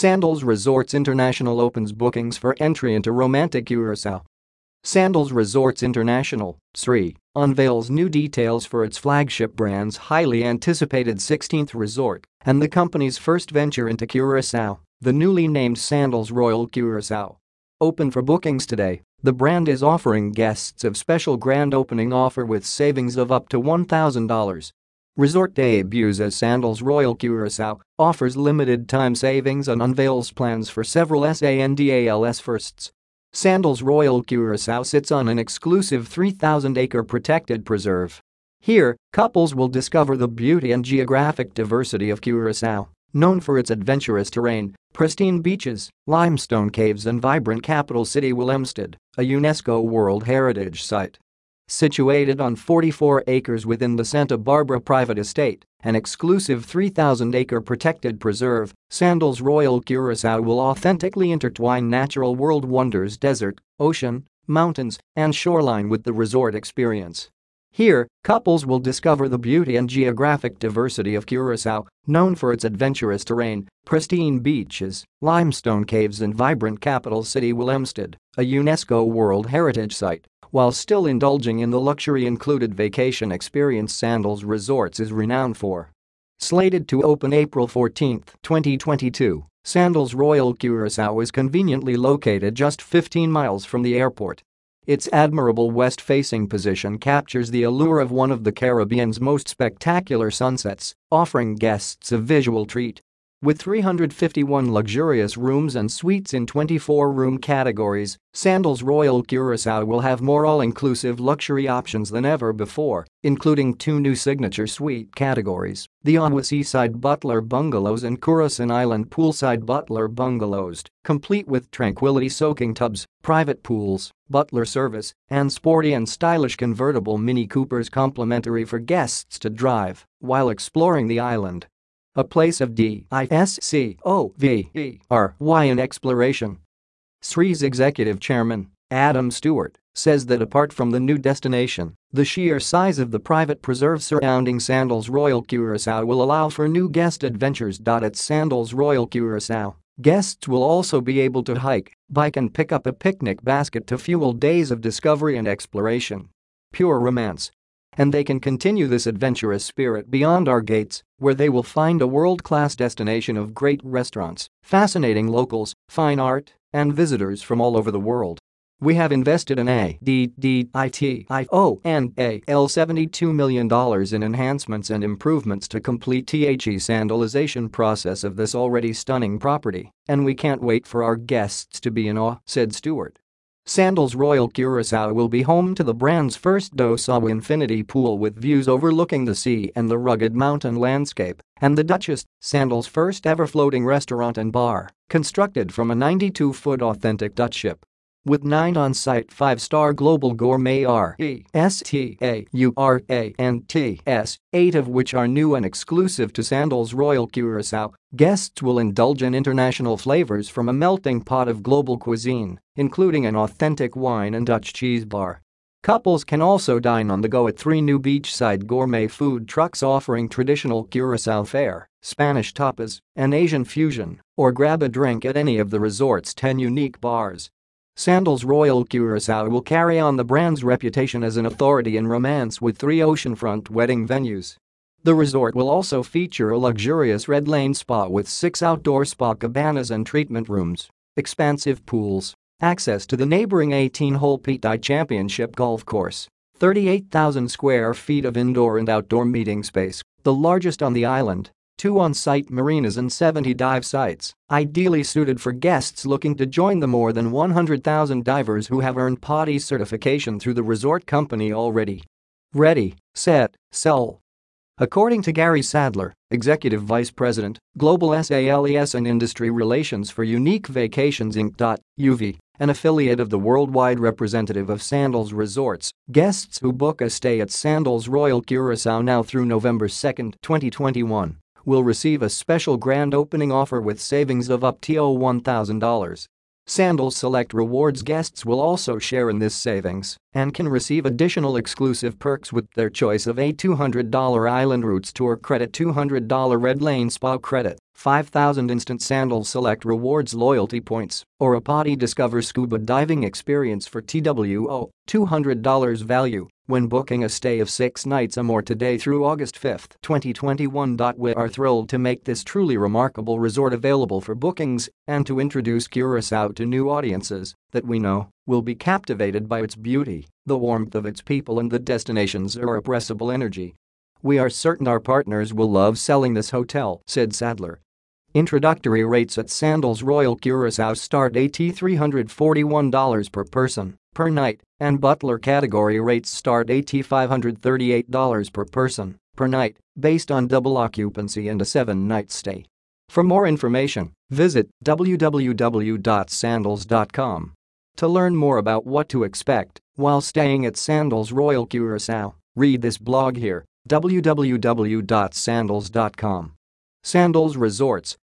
Sandals Resorts International opens bookings for entry into romantic Curacao. Sandals Resorts International, SRI, unveils new details for its flagship brand's highly anticipated 16th resort and the company's first venture into Curacao, the newly named Sandals Royal Curacao. Open for bookings today, the brand is offering guests a special grand opening offer with savings of up to $1,000. Resort debuts as Sandals Royal Curacao, offers limited time savings and unveils plans for several SANDALS firsts. Sandals Royal Curacao sits on an exclusive 3,000-acre protected preserve. Here, couples will discover the beauty and geographic diversity of Curacao, known for its adventurous terrain, pristine beaches, limestone caves and vibrant capital city Willemstad, a UNESCO World Heritage Site. Situated on 44 acres within the Santa Barbara private estate, an exclusive 3,000-acre protected preserve, Sandals Royal Curacao will authentically intertwine natural world wonders desert, ocean, mountains, and shoreline with the resort experience. Here, couples will discover the beauty and geographic diversity of Curacao, known for its adventurous terrain, pristine beaches, limestone caves and vibrant capital city Willemstad, a UNESCO World Heritage Site. While still indulging in the luxury-included vacation experience Sandals Resorts is renowned for. Slated to open April 14, 2022, Sandals Royal Curacao is conveniently located just 15 miles from the airport. Its admirable west-facing position captures the allure of one of the Caribbean's most spectacular sunsets, offering guests a visual treat. With 351 luxurious rooms and suites in 24 room categories, Sandals Royal Curacao will have more all-inclusive luxury options than ever before, including two new signature suite categories, the Awa Seaside Butler Bungalows and Curaçao Island Poolside Butler Bungalows, complete with tranquility soaking tubs, private pools, butler service, and sporty and stylish convertible Mini Coopers complimentary for guests to drive while exploring the island. A place of D-I-S-C-O-V-E-R-Y in exploration. SRI's executive chairman, Adam Stewart, says that apart from the new destination, the sheer size of the private preserve surrounding Sandals Royal Curacao will allow for new guest adventures. At Sandals Royal Curacao, guests will also be able to hike, bike and pick up a picnic basket to fuel days of discovery and exploration. Pure romance and they can continue this adventurous spirit beyond our gates, where they will find a world-class destination of great restaurants, fascinating locals, fine art, and visitors from all over the world. We have invested an A D D I T I O N A L $72 million in enhancements and improvements to complete THE sandalization process of this already stunning property, and we can't wait for our guests to be in awe, said Stewart. Sandals Royal Curacao will be home to the brand's first Dos Awa infinity pool with views overlooking the sea and the rugged mountain landscape, and the Duchess, Sandals' first ever floating restaurant and bar, constructed from a 92-foot authentic Dutch ship. With nine on-site five-star global gourmet R-E-S-T-A-U-R-A-N-T-S, eight of which are new and exclusive to Sandals Royal Curacao, guests will indulge in international flavors from a melting pot of global cuisine, including an authentic wine and Dutch cheese bar. Couples can also dine on the go at three new beachside gourmet food trucks offering traditional Curacao fare, Spanish tapas, and Asian fusion, or grab a drink at any of the resort's 10 unique bars. Sandals Royal Curacao will carry on the brand's reputation as an authority in romance with three oceanfront wedding venues. The resort will also feature a luxurious red lane spa with six outdoor spa cabanas and treatment rooms, expansive pools, access to the neighboring 18-hole Pete Dye Championship golf course, 38,000 square feet of indoor and outdoor meeting space, the largest on the island, two on-site marinas and 70 dive sites, ideally suited for guests looking to join the more than 100,000 divers who have earned PADI certification through the resort company already. Ready, set, sell. According to Gary Sadler, Executive Vice President, Global SALES and Industry Relations for Unique Vacations Inc. UV, an affiliate of the worldwide representative of Sandals Resorts, guests who book a stay at Sandals Royal Curacao now through November 2, 2021 will receive a special grand opening offer with savings of up to $1,000. Sandals Select Rewards guests will also share in this savings and can receive additional exclusive perks with their choice of a $200 Island Routes Tour credit $200 Red Lane Spa credit, 5,000 instant Sandals Select Rewards loyalty points, or a PADI Discover scuba diving experience for TWO $200 value when booking a stay of six nights or more today through August 5, 2021. We are thrilled to make this truly remarkable resort available for bookings and to introduce Curacao to new audiences that we know will be captivated by its beauty, the warmth of its people and the destination's irrepressible energy. We are certain our partners will love selling this hotel, said Sadler. Introductory rates at Sandals Royal Curacao start at $341 per person per night, and Butler category rates start at $538 per person per night, based on double occupancy and a seven-night stay. For more information, visit www.sandals.com. To learn more about what to expect while staying at Sandals Royal Curacao, read this blog here www.sandals.com. Sandals Resorts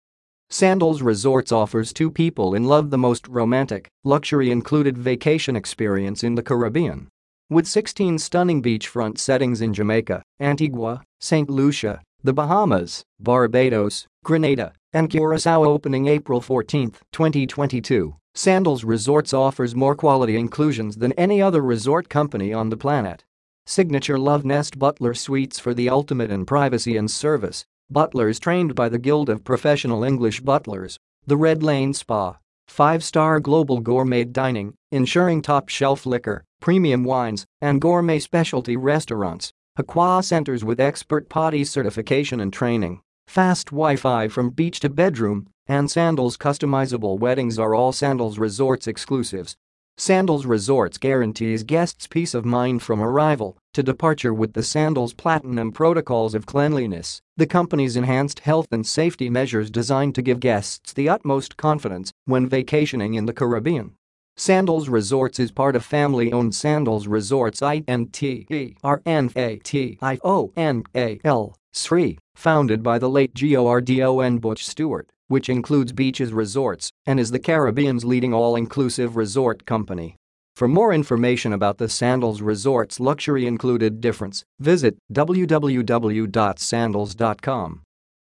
Sandals Resorts offers two people in love the most romantic, luxury-included vacation experience in the Caribbean. With 16 stunning beachfront settings in Jamaica, Antigua, St. Lucia, the Bahamas, Barbados, Grenada, and Curacao opening April 14, 2022, Sandals Resorts offers more quality inclusions than any other resort company on the planet. Signature Love Nest Butler Suites for the ultimate in privacy and service, Butlers trained by the Guild of Professional English Butlers, the Red Lane Spa, five-star global gourmet dining, ensuring top-shelf liquor, premium wines, and gourmet specialty restaurants, Aqua centers with expert PADI certification and training, fast Wi-Fi from beach to bedroom, and Sandals customizable weddings are all Sandals Resorts exclusives Sandals Resorts guarantees guests peace of mind from arrival to departure with the Sandals Platinum protocols of cleanliness, the company's enhanced health and safety measures designed to give guests the utmost confidence when vacationing in the Caribbean. Sandals Resorts is part of family-owned Sandals Resorts I-N-T-E-R-N-A-T-I-O-N-A-L, SRI, founded by the late Gordon Butch Stewart which includes beaches resorts and is the Caribbean's leading all-inclusive resort company. For more information about the Sandals Resorts luxury included difference, visit www.sandals.com.